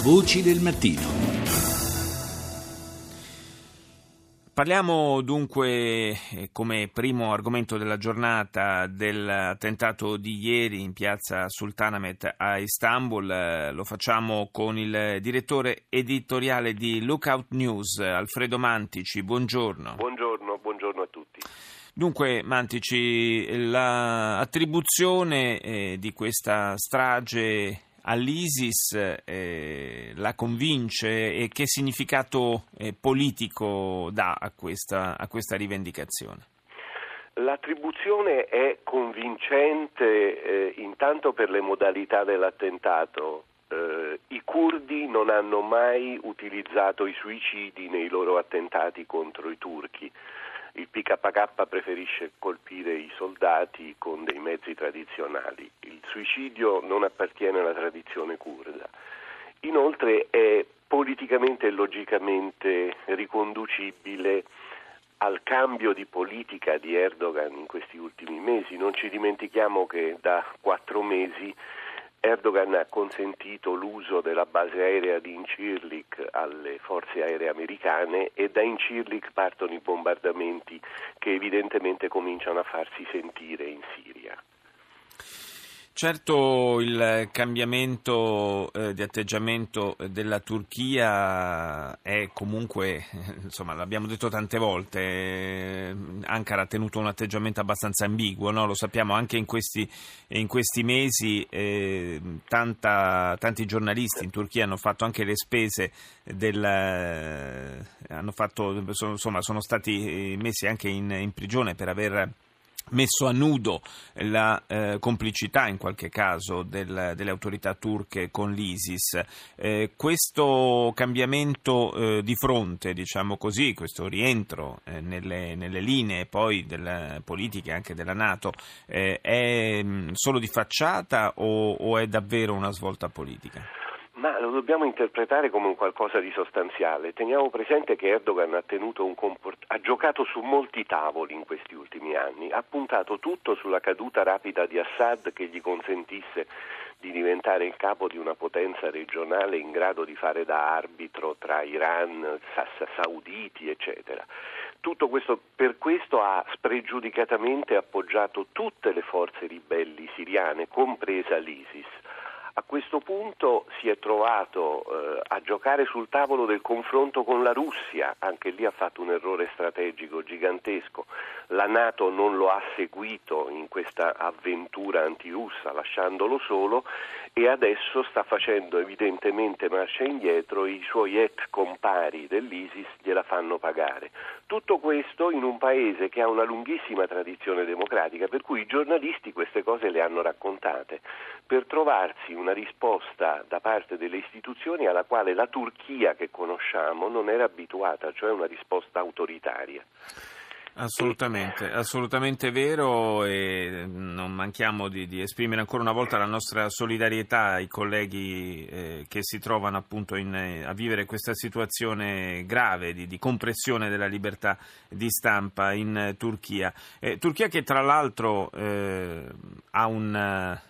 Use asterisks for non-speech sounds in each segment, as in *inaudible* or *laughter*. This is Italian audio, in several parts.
Voci del mattino. Parliamo dunque eh, come primo argomento della giornata dell'attentato di ieri in piazza Sultanahmet a Istanbul. Eh, lo facciamo con il direttore editoriale di Lookout News, Alfredo Mantici. Buongiorno. Buongiorno, buongiorno a tutti. Dunque, Mantici, l'attribuzione eh, di questa strage all'ISIS eh, la convince e che significato eh, politico dà a questa, a questa rivendicazione? L'attribuzione è convincente eh, intanto per le modalità dell'attentato. Eh, I curdi non hanno mai utilizzato i suicidi nei loro attentati contro i turchi il PKK preferisce colpire i soldati con dei mezzi tradizionali. Il suicidio non appartiene alla tradizione kurda. Inoltre è politicamente e logicamente riconducibile al cambio di politica di Erdogan in questi ultimi mesi. Non ci dimentichiamo che da quattro mesi Erdogan ha consentito l'uso della base aerea di Incirlik alle forze aeree americane e da Incirlik partono i bombardamenti che evidentemente cominciano a farsi sentire in Siria. Certo il cambiamento eh, di atteggiamento della Turchia è comunque, *laughs* insomma l'abbiamo detto tante volte, eh, Ankara ha tenuto un atteggiamento abbastanza ambiguo, no? lo sappiamo anche in questi, in questi mesi, eh, tanta, tanti giornalisti in Turchia hanno fatto anche le spese del, hanno fatto, sono, insomma, sono stati messi anche in, in prigione per aver messo a nudo la eh, complicità in qualche caso del, delle autorità turche con l'ISIS. Eh, questo cambiamento eh, di fronte, diciamo così, questo rientro eh, nelle, nelle, linee poi delle politiche anche della Nato, eh, è mh, mm, solo di facciata o, o è davvero una svolta politica? Ma lo dobbiamo interpretare come un qualcosa di sostanziale. Teniamo presente che Erdogan ha, comport- ha, giocato su molti tavoli in questi ultimi anni, ha puntato tutto sulla caduta rapida di Assad che gli consentisse di diventare il capo di una potenza regionale in grado di fare da arbitro tra Iran, Sauditi, eccetera. Tutto questo, per questo ha spregiudicatamente appoggiato tutte le forze ribelli siriane, compresa l'ISIS a questo punto si è trovato eh, a giocare sul tavolo del confronto con la Russia, anche lì ha fatto un errore strategico gigantesco. La Nato non lo ha seguito in questa avventura antirussa, lasciandolo solo e adesso sta facendo evidentemente marcia indietro i suoi ex compari dell'ISIS gliela fanno pagare. Tutto questo in un paese che ha una lunghissima tradizione democratica, per cui i giornalisti queste cose le hanno raccontate, per trovarsi una risposta da parte delle istituzioni alla quale la Turchia che conosciamo non era abituata, cioè una risposta autoritaria. Assolutamente, assolutamente vero e non manchiamo di, di, esprimere ancora una volta la nostra solidarietà ai colleghi eh, che si trovano appunto in, a vivere questa situazione grave di, di, compressione della libertà di stampa in Turchia. Eh, Turchia che tra l'altro eh, ha un, eh,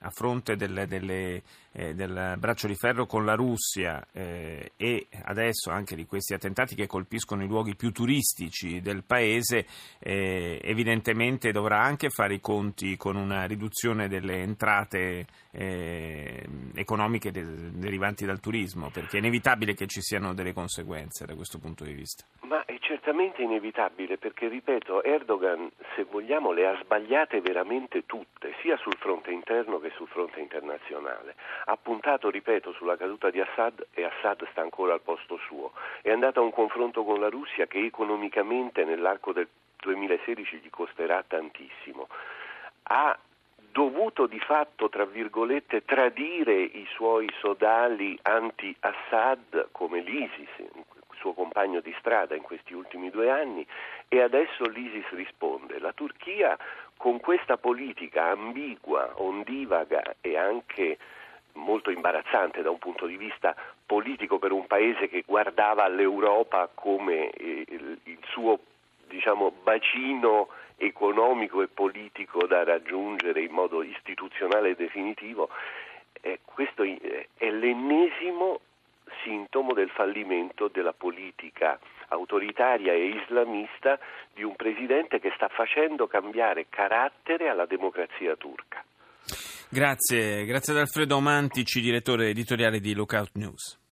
a fronte delle, delle eh, del braccio di ferro con la Russia eh, e adesso anche di questi attentati che colpiscono i luoghi più turistici del paese, eh, evidentemente dovrà anche fare i conti con una riduzione delle entrate eh, economiche de- derivanti dal turismo, perché è inevitabile che ci siano delle conseguenze da questo punto di vista. Ma è certamente inevitabile perché, ripeto, Erdogan, se vogliamo, le ha sbagliate veramente tutte, sia sul fronte interno che sul fronte internazionale ha puntato, ripeto, sulla caduta di Assad e Assad sta ancora al posto suo. È andato a un confronto con la Russia che economicamente nell'arco del 2016 gli costerà tantissimo. Ha dovuto di fatto, tra virgolette, tradire i suoi sodali anti-Assad come l'ISIS, suo compagno di strada in questi ultimi due anni, e adesso l'ISIS risponde. La Turchia con questa politica ambigua, ondivaga e anche molto imbarazzante da un punto di vista politico per un paese che guardava all'Europa come eh, il, suo diciamo, bacino economico e politico da raggiungere in modo istituzionale e definitivo, eh, questo è l'ennesimo sintomo del fallimento della politica autoritaria e islamista di un presidente che sta facendo cambiare carattere alla democrazia turca. Grazie, grazie ad Alfredo Mantici, direttore editoriale di Lookout News.